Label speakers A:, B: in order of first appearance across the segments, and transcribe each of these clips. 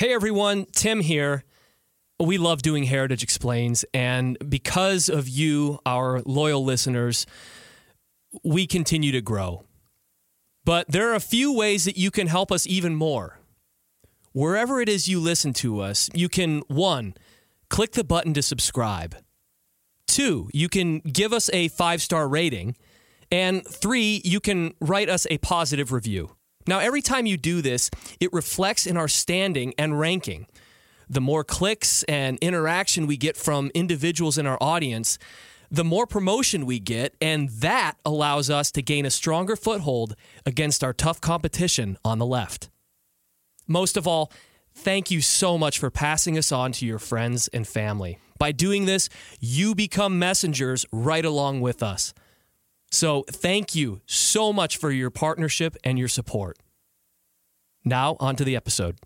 A: Hey everyone, Tim here. We love doing Heritage Explains, and because of you, our loyal listeners, we continue to grow. But there are a few ways that you can help us even more. Wherever it is you listen to us, you can one, click the button to subscribe. Two, you can give us a five star rating. And three, you can write us a positive review. Now, every time you do this, it reflects in our standing and ranking. The more clicks and interaction we get from individuals in our audience, the more promotion we get, and that allows us to gain a stronger foothold against our tough competition on the left. Most of all, thank you so much for passing us on to your friends and family. By doing this, you become messengers right along with us. So, thank you so much for your partnership and your support. Now, on to the episode.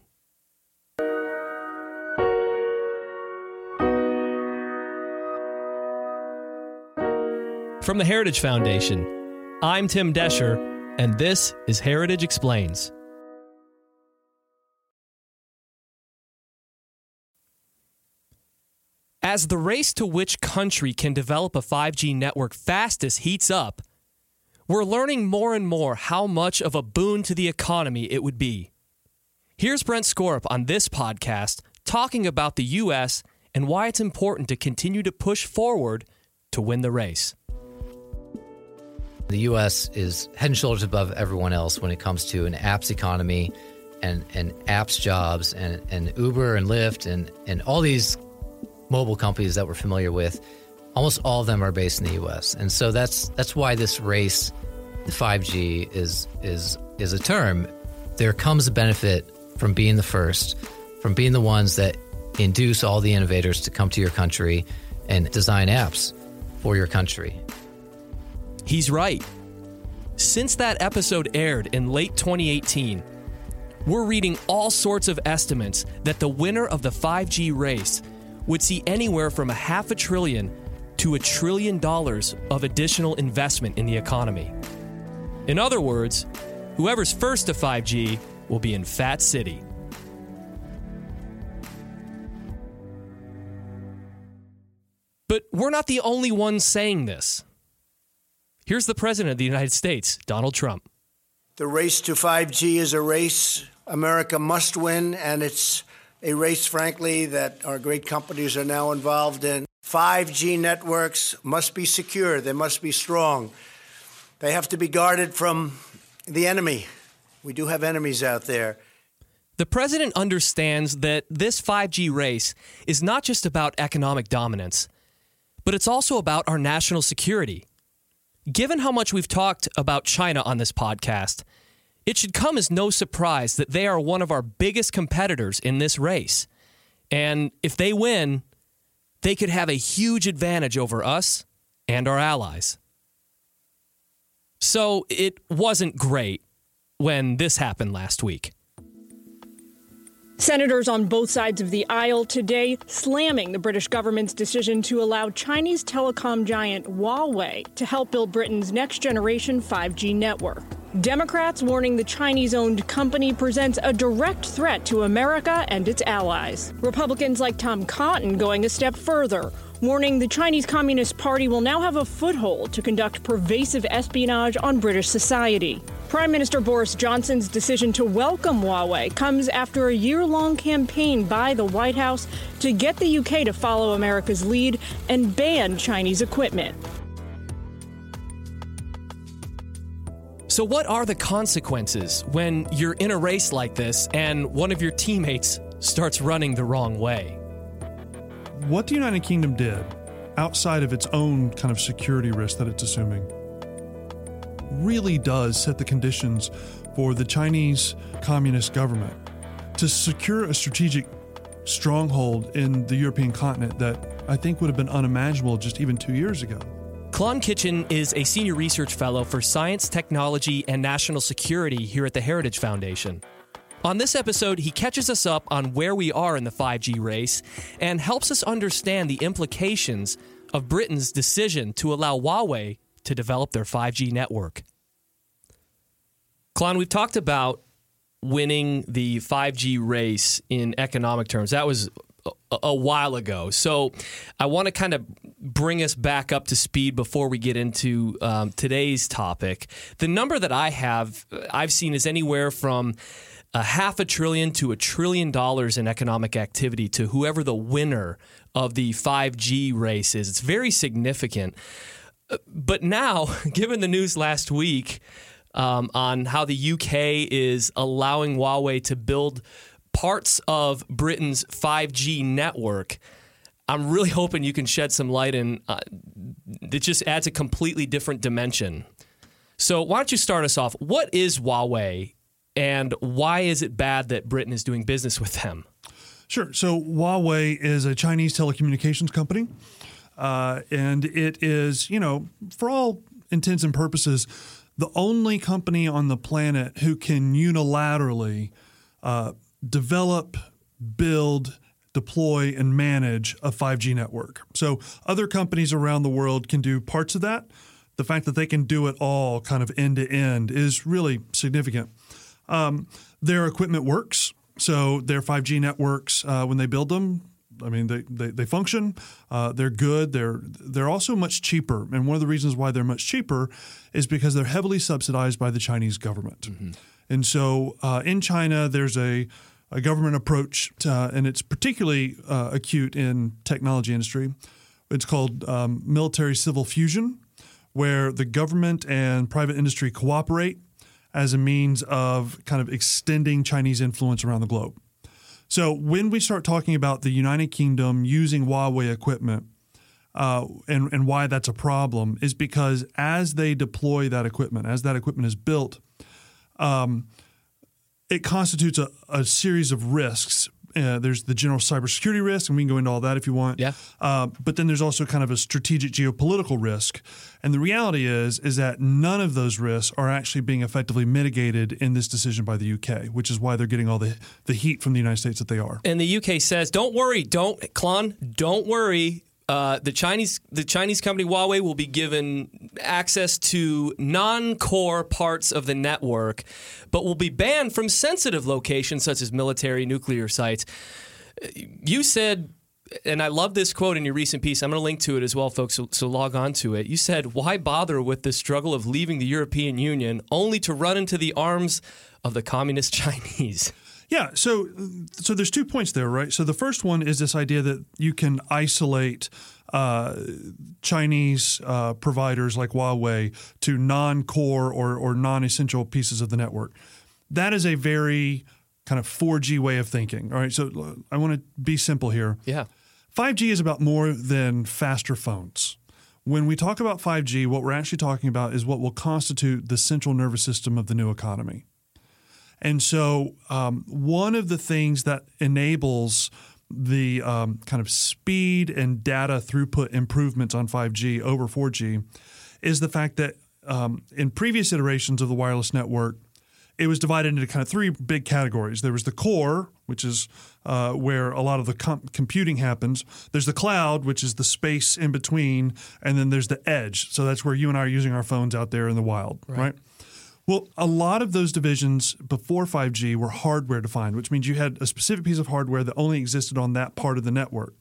A: From the Heritage Foundation, I'm Tim Doescher, and this is Heritage Explains. As the race to which country can develop a 5G network fastest heats up, we're learning more and more how much of a boon to the economy it would be. Here's Brent Skorup on this podcast talking about the U.S. and why it's important to continue to push forward to win the race.
B: The U.S. is head and shoulders above everyone else when it comes to an apps economy and, and apps jobs and, and Uber and Lyft and, and all these mobile companies that we're familiar with, almost all of them are based in the U.S. And so that's that's why this race, the 5G, is is is a term. There comes a benefit from being the first, from being the ones that induce all the innovators to come to your country and design apps for your country.
A: He's right. Since that episode aired in late 2018, we're reading all sorts of estimates that the winner of the 5G race would see anywhere from a half a trillion to a trillion dollars of additional investment in the economy. In other words, whoever's first to 5G will be in Fat City. But we're not the only ones saying this. Here's the President of the United States, Donald Trump.
C: The race to 5G is a race America must win, and it's a race, frankly, that our great companies are now involved in. 5G networks must be secure, they must be strong. They have to be guarded from the enemy. We do have enemies out there.
A: The president understands that this 5G race is not just about economic dominance, but it's also about our national security. Given how much we've talked about China on this podcast, it should come as no surprise that they are one of our biggest competitors in this race. And if they win, they could have a huge advantage over us and our allies. So it wasn't great when this happened last week.
D: Senators on both sides of the aisle today slamming the British government's decision to allow Chinese telecom giant Huawei to help build Britain's next generation 5G network. Democrats warning the Chinese owned company presents a direct threat to America and its allies. Republicans like Tom Cotton going a step further, warning the Chinese Communist Party will now have a foothold to conduct pervasive espionage on British society. Prime Minister Boris Johnson's decision to welcome Huawei comes after a year long campaign by the White House to get the UK to follow America's lead and ban Chinese equipment.
A: So, what are the consequences when you're in a race like this and one of your teammates starts running the wrong way?
E: What the United Kingdom did, outside of its own kind of security risk that it's assuming, really does set the conditions for the Chinese Communist government to secure a strategic stronghold in the European continent that I think would have been unimaginable just even two years ago.
A: Klon Kitchen is a senior research fellow for science, technology, and national security here at the Heritage Foundation. On this episode, he catches us up on where we are in the 5G race and helps us understand the implications of Britain's decision to allow Huawei to develop their 5G network. Klon, we've talked about winning the 5G race in economic terms. That was a, while ago. So I want to kind of bring us back up to speed before we get into um, today's topic. The number that I have, I've seen is anywhere from a half a trillion to a trillion dollars in economic activity to whoever the winner of the 5G race is. It's very significant. But now, given the news last week um, on how the UK is allowing Huawei to build parts of Britain's 5G network, I'm really hoping you can shed some light and uh, it just adds a completely different dimension. So, why don't you start us off? What is Huawei and why is it bad that Britain is doing business with them?
E: Sure. So, Huawei is a Chinese telecommunications company. Uh, and it is, you know, for all intents and purposes, the only company on the planet who can unilaterally uh, develop, build, deploy, and manage a 5G network. So other companies around the world can do parts of that. The fact that they can do it all kind of end to end is really significant. Um, their equipment works. So their 5G networks, uh, when they build them, I mean, they, they, they function. Uh, they're good. They're they're also much cheaper. And one of the reasons why they're much cheaper is because they're heavily subsidized by the Chinese government. Mm-hmm. And so uh, in China, there's a a government approach, to, uh, and it's particularly uh, acute in technology industry. It's called um, military civil fusion, where the government and private industry cooperate as a means of kind of extending Chinese influence around the globe. So when we start talking about the United Kingdom using Huawei equipment, uh, and and why that's a problem is because as they deploy that equipment, as that equipment is built, um, it constitutes a, a series of risks. Uh, there's the general cybersecurity risk, and we can go into all that if you want.
A: Yeah.
E: Uh, but then there's also kind of a strategic geopolitical risk, and the reality is is that none of those risks are actually being effectively mitigated in this decision by the UK, which is why they're getting all the the heat from the United States that they are.
A: And the UK says, "Don't worry, don't Klon, don't worry. Uh, the Chinese the Chinese company Huawei will be given access to non-core parts of the network, but will be banned from sensitive locations such as military nuclear sites. You said and I love this quote in your recent piece. I'm going to link to it as well, folks, so, so, log on to it. You said, Why bother with the struggle of leaving the European Union only to run into the arms of the communist Chinese?
E: Yeah, so so there's two points there, right? So the first one is this idea that you can isolate uh, Chinese uh, providers like Huawei to non-core or or non-essential pieces of the network. That is a very kind of 4G way of thinking. All right, so I want to be simple here.
A: Yeah,
E: 5G is about more than faster phones. When we talk about 5G, what we're actually talking about is what will constitute the central nervous system of the new economy. And so, um, one of the things that enables the um, kind of speed and data throughput improvements on 5G over 4G is the fact that um, in previous iterations of the wireless network, it was divided into kind of three big categories. There was the core, which is uh, where a lot of the com- computing happens. There's the cloud, which is the space in between, and then there's the edge. So that's where you and I are using our phones out there in the wild, right? right? Well, a lot of those divisions before 5G were hardware defined, which means you had a specific piece of hardware that only existed on that part of the network.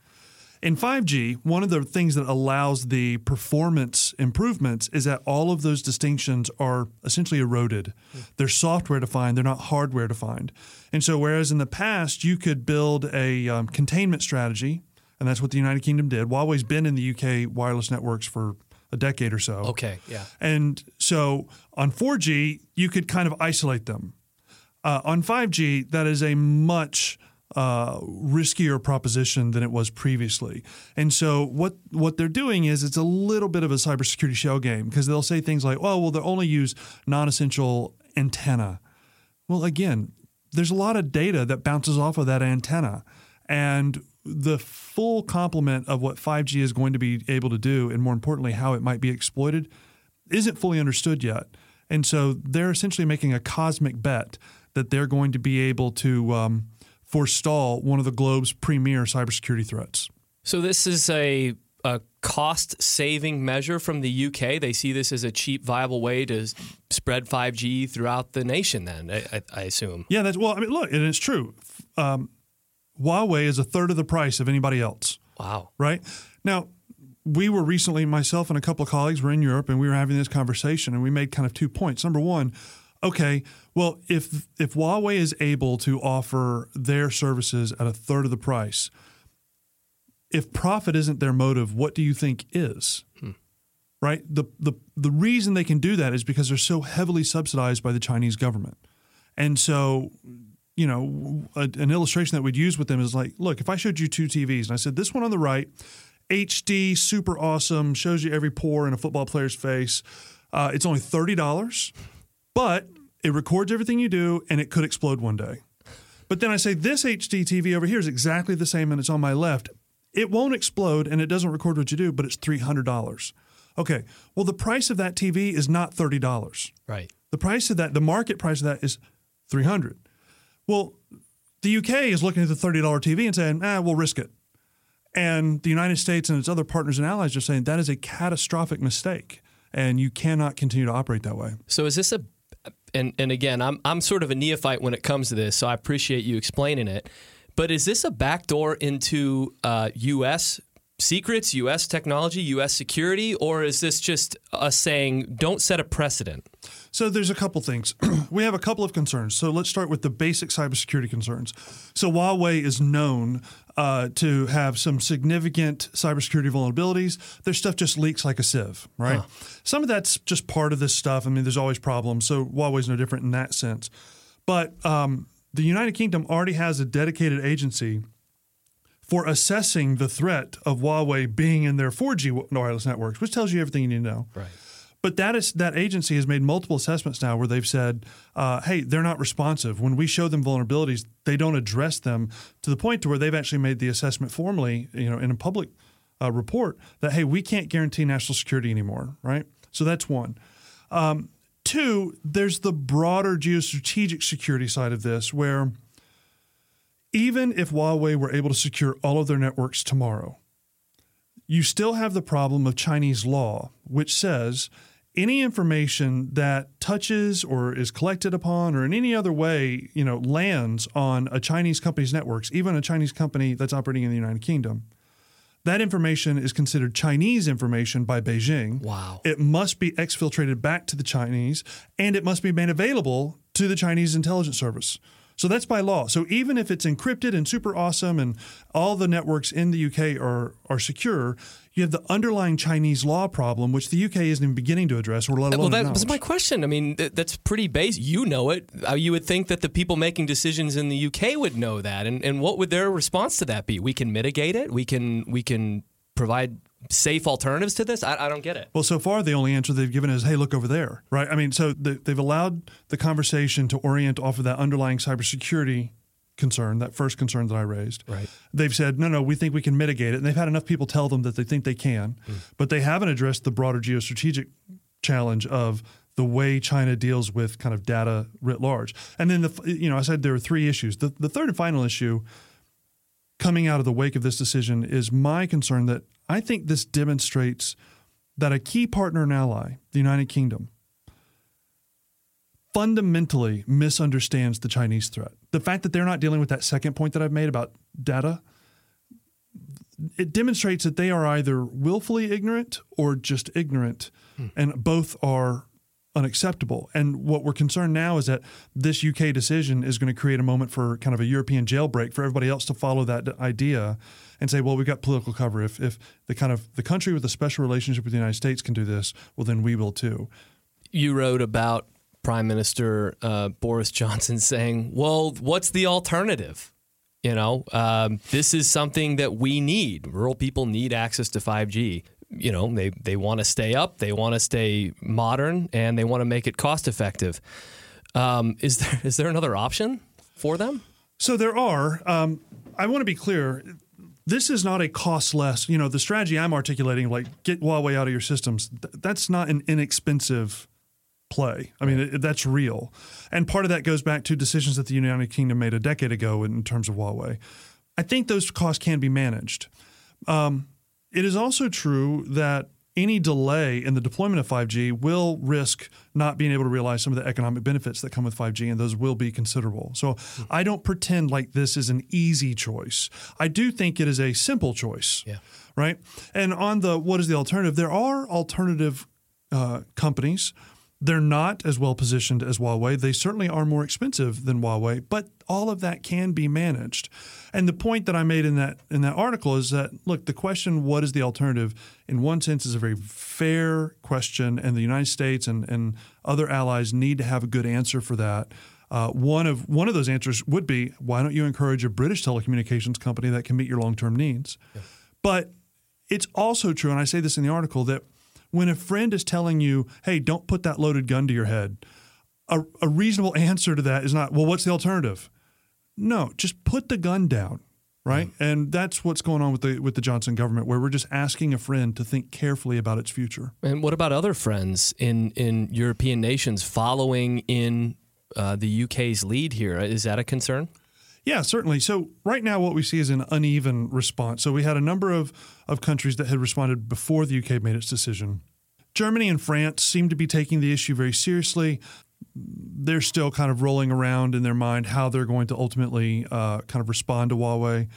E: In 5G, one of the things that allows the performance improvements is that all of those distinctions are essentially eroded. They're software defined, they're not hardware defined. And so, whereas in the past you could build a um, containment strategy, and that's what the United Kingdom did. Huawei's been in the UK wireless networks for a decade or so.
A: Okay, yeah.
E: And so on 4G, you could kind of isolate them. Uh, on 5G, that is a much uh, riskier proposition than it was previously. And so what what they're doing is it's a little bit of a cybersecurity shell game because they'll say things like, "Oh, well, they'll only use non-essential antenna." Well, again, there's a lot of data that bounces off of that antenna, and the full complement of what 5G is going to be able to do, and more importantly, how it might be exploited, isn't fully understood yet. And so they're essentially making a cosmic bet that they're going to be able to um, forestall one of the globe's premier cybersecurity threats.
A: So this is a a cost saving measure from the UK? They see this as a cheap, viable way to spread 5G throughout the nation. Then I, I assume.
E: Yeah, that's well. I mean, look, and it's true. Um, Huawei is a third of the price of anybody else.
A: Wow.
E: Right now, we were recently, myself and a couple of colleagues were in Europe, and we were having this conversation, and we made kind of two points. Number one, okay, well, if if Huawei is able to offer their services at a third of the price, if profit isn't their motive, what do you think is? Hmm. Right. The the the reason they can do that is because they're so heavily subsidized by the Chinese government, and so you know, a, an illustration that we'd use with them is like, look, if I showed you two TVs and I said this one on the right HD, super awesome, shows you every pore in a football player's face. Uh, it's only $30, but it records everything you do and it could explode one day. But then I say, this HD TV over here is exactly the same and it's on my left. It won't explode and it doesn't record what you do, but it's $300. Okay, well, the price of that TV is not $30.
A: Right.
E: The price of that, the market price of that is 300 Well, the UK is looking at the $30 TV and saying, ah, we'll risk it. And the United States and its other partners and allies are saying that is a catastrophic mistake, and you cannot continue to operate that way.
A: So is this a and and again, I'm I'm sort of a neophyte when it comes to this, so I appreciate you explaining it. But is this a backdoor into uh, U.S. secrets, U.S. technology, U.S. security, or is this just us saying don't set a precedent?
E: So there's a couple things. we have a couple of concerns. So let's start with the basic cybersecurity concerns. So Huawei is known uh, to have some significant cybersecurity vulnerabilities. Their stuff just leaks like a sieve, right? Huh. Some of that's just part of this stuff. I mean, there's always problems. So Huawei's no different in that sense. But um, the United Kingdom already has a dedicated agency for assessing the threat of Huawei being in their 4G wireless networks, which tells you everything you need to know.
A: Right.
E: But that is that agency has made multiple assessments now where they've said, uh, "Hey, they're not responsive. When we show them vulnerabilities, they don't address them to the point to where they've actually made the assessment formally, you know, in a public uh, report that hey, we can't guarantee national security anymore, right? So that's one. Um, two, there's the broader geostrategic security side of this, where even if Huawei were able to secure all of their networks tomorrow, you still have the problem of Chinese law, which says any information that touches or is collected upon or in any other way, you know, lands on a Chinese company's networks, even a Chinese company that's operating in the United Kingdom, that information is considered Chinese information by Beijing.
A: Wow.
E: It must be exfiltrated back to the Chinese and it must be made available to the Chinese intelligence service. So that's by law. So even if it's encrypted and super awesome and all the networks in the UK are are secure, you have the underlying Chinese law problem, which the UK isn't even beginning to address, or let alone.
A: Well, that was my question. I mean, that's pretty base. You know it. Uh, you would think that the people making decisions in the UK would know that, and and what would their response to that be? We can mitigate it. We can we can provide safe alternatives to this? I, I, don't get it.
E: Well, so far the only answer they've given is, "Hey, look over there." Right? I mean, so the, they've allowed the conversation to orient off of that underlying cybersecurity concern, that first concern that I raised.
A: Right.
E: They've said, "No, no, we think we can mitigate it," and they've had enough people tell them that they think they can, mm. but they haven't addressed the broader geostrategic challenge of the way China deals with kind of data writ large. And then the you know I said there are three issues. The the third and final issue coming out of the wake of this decision is my concern that I think this demonstrates that a key partner and ally, the United Kingdom, fundamentally misunderstands the Chinese threat. The fact that they're not dealing with that second point that I've made about data, it demonstrates that they are either willfully ignorant or just ignorant, hmm. and both are unacceptable. And what we're concerned now is that this UK decision is going to create a moment for kind of a European jailbreak for everybody else to follow that idea and say, well, we've got political cover. If if the kind of the country with a special relationship with the United States can do this, well, then we will too.
A: You wrote about Prime Minister uh, Boris Johnson saying, "Well, what's the alternative?" You know, um, this is something that we need. Rural people need access to 5G you know they they want to stay up, they want to stay modern, and they want to make it cost effective. Um, is there is there another option for them?
E: So there are. Um, I want to be clear. This is not a cost less. You know, the strategy I'm articulating, like get Huawei out of your systems, th- that's not an inexpensive play. I mean, it, that's real. And part of that goes back to decisions that the United Kingdom made a decade ago in terms of Huawei. I think those costs can be managed. Um, it is also true that any delay in the deployment of 5G will risk not being able to realize some of the economic benefits that come with 5G, and those will be considerable. So I don't pretend like this is an easy choice. I do think it is a simple choice.
B: Yeah.
E: Right. And on the what is the alternative? There are alternative uh, companies. They're not as well positioned as Huawei. They certainly are more expensive than Huawei, but all of that can be managed. And the point that I made in that in that article is that look, the question what is the alternative in one sense is a very fair question and the United States and, and other allies need to have a good answer for that. Uh, one of one of those answers would be why don't you encourage a British telecommunications company that can meet your long-term needs? Yeah. But it's also true, and I say this in the article, that when a friend is telling you, hey, don't put that loaded gun to your head, a, a reasonable answer to that is not, well, what's the alternative? No, just put the gun down right? Mm-hmm. And that's what's going on with the with the Johnson government, where we're just asking a friend to think carefully about its future.
A: And what about other friends in in European nations following in uh, the UK's lead here? Is that a concern?
E: Yeah, certainly. So right now, what we see is an uneven response. So we had a number of of countries that had responded before the UK made its decision. Germany and France seem to be taking the issue very seriously they're still kind of rolling around in their mind how they're going to ultimately uh, kind of respond to Huawei.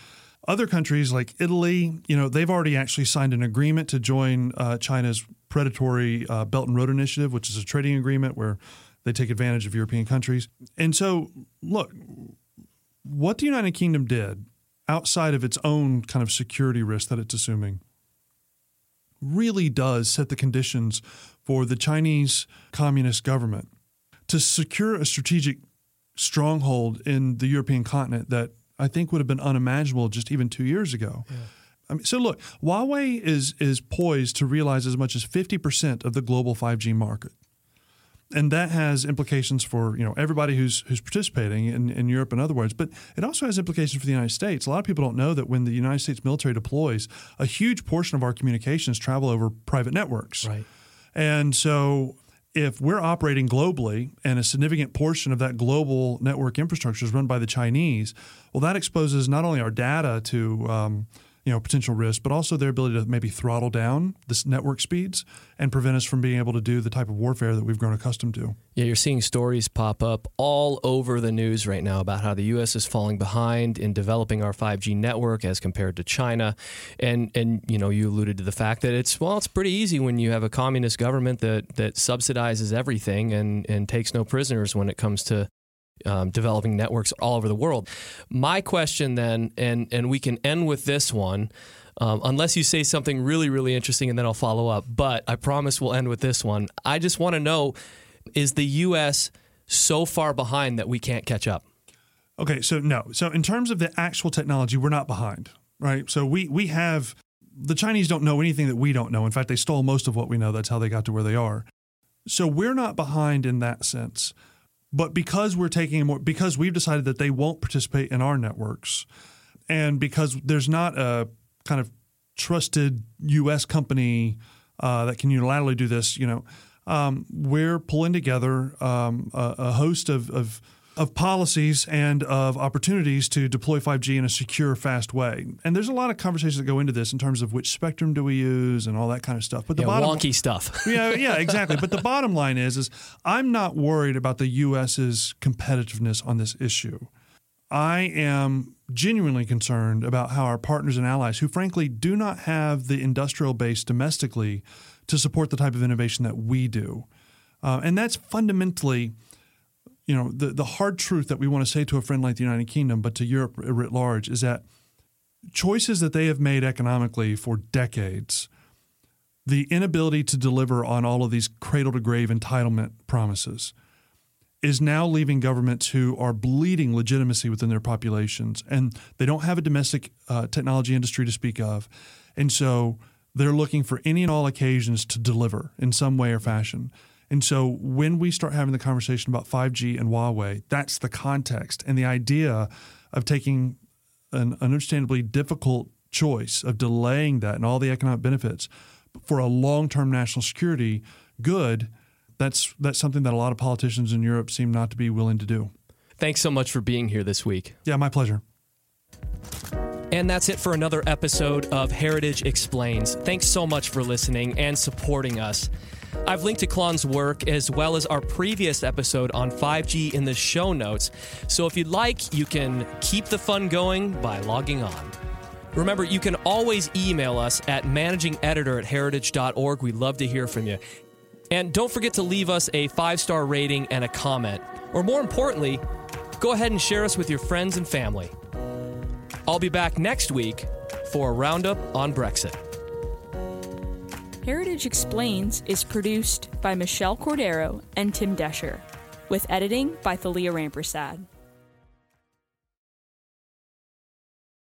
E: Other countries like Italy, you know, they've already actually signed an agreement to join uh, China's predatory uh, Belt and Road Initiative, which is a trading agreement where they take advantage of European countries. And so, look, what the United Kingdom did outside of its own kind of security risk that it's assuming really does set the conditions for the Chinese Communist government to secure a strategic stronghold in the European continent that I think would have been unimaginable just even two years ago. Yeah. I mean, so look, Huawei is is poised to realize as much as fifty percent of the global five G market, and that has implications for you know everybody who's who's participating in, in Europe and other words. But it also has implications for the United States. A lot of people don't know that when the United States military deploys, a huge portion of our communications travel over private networks.
A: Right.
E: And so if we're operating globally and a significant portion of that global network infrastructure is run by the Chinese, well, that exposes not only our data to um, you know potential risk, but also their ability to maybe throttle down this network speeds and prevent us from being able to do the type of warfare that we've grown accustomed to.
A: Yeah, you're seeing stories pop up all over the news right now about how the U.S. is falling behind in developing our 5G network as compared to China, and and you know you alluded to the fact that it's well it's pretty easy when you have a communist government that that subsidizes everything and and takes no prisoners when it comes to um, developing networks all over the world. My question then, and and we can end with this one, um, unless you say something really really interesting, and then I'll follow up. But I promise we'll end with this one. I just want to know: Is the U.S. so far behind that we can't catch up?
E: Okay, so no. So in terms of the actual technology, we're not behind, right? So we we have the Chinese don't know anything that we don't know. In fact, they stole most of what we know. That's how they got to where they are. So we're not behind in that sense. But because we're taking more, because we've decided that they won't participate in our networks, and because there's not a kind of trusted U.S. company uh, that can unilaterally do this, you know, um, we're pulling together um, a, a, host of, of of policies and of opportunities to deploy 5G in a secure, fast way. And there's a lot of conversations that go into this in terms of which spectrum do we use and all that kind of stuff.
A: But the yeah, bottom wonky stuff.
E: yeah, yeah, exactly. But the bottom line is, is I'm not worried about the U.S.'s competitiveness on this issue. I am genuinely concerned about how our partners and allies, who frankly do not have the industrial base domestically to support the type of innovation that we do, uh, and that's fundamentally you know, the, the hard truth that we want to say to a friend like the United Kingdom, but to Europe writ large, is that choices that they have made economically for decades, the inability to deliver on all of these cradle to grave entitlement promises, is now leaving governments who are bleeding legitimacy within their populations. And they don't have a domestic uh, technology industry to speak of. And so they're looking for any and all occasions to deliver in some way or fashion. And so when we start having the conversation about 5G and Huawei, that's the context and the idea of taking an understandably difficult choice of delaying that and all the economic benefits for a long-term national security good. That's that's something that a lot of politicians in Europe seem not to be willing to do.
A: Thanks so much for being here this week.
E: Yeah, my pleasure.
A: And that's it for another episode of Heritage Explains. Thanks so much for listening and supporting us. I've linked to Klon's work as well as our previous episode on 5G in the show notes. So if you'd like, you can keep the fun going by logging on. Remember, you can always email us at managingeditor at heritage.org. We'd love to hear from you. And don't forget to leave us a five star rating and a comment. Or more importantly, go ahead and share us with your friends and family. I'll be back next week for a roundup on Brexit.
F: Heritage Explains is produced by Michelle Cordero and Tim Doescher, with editing by Thalia Rampersad.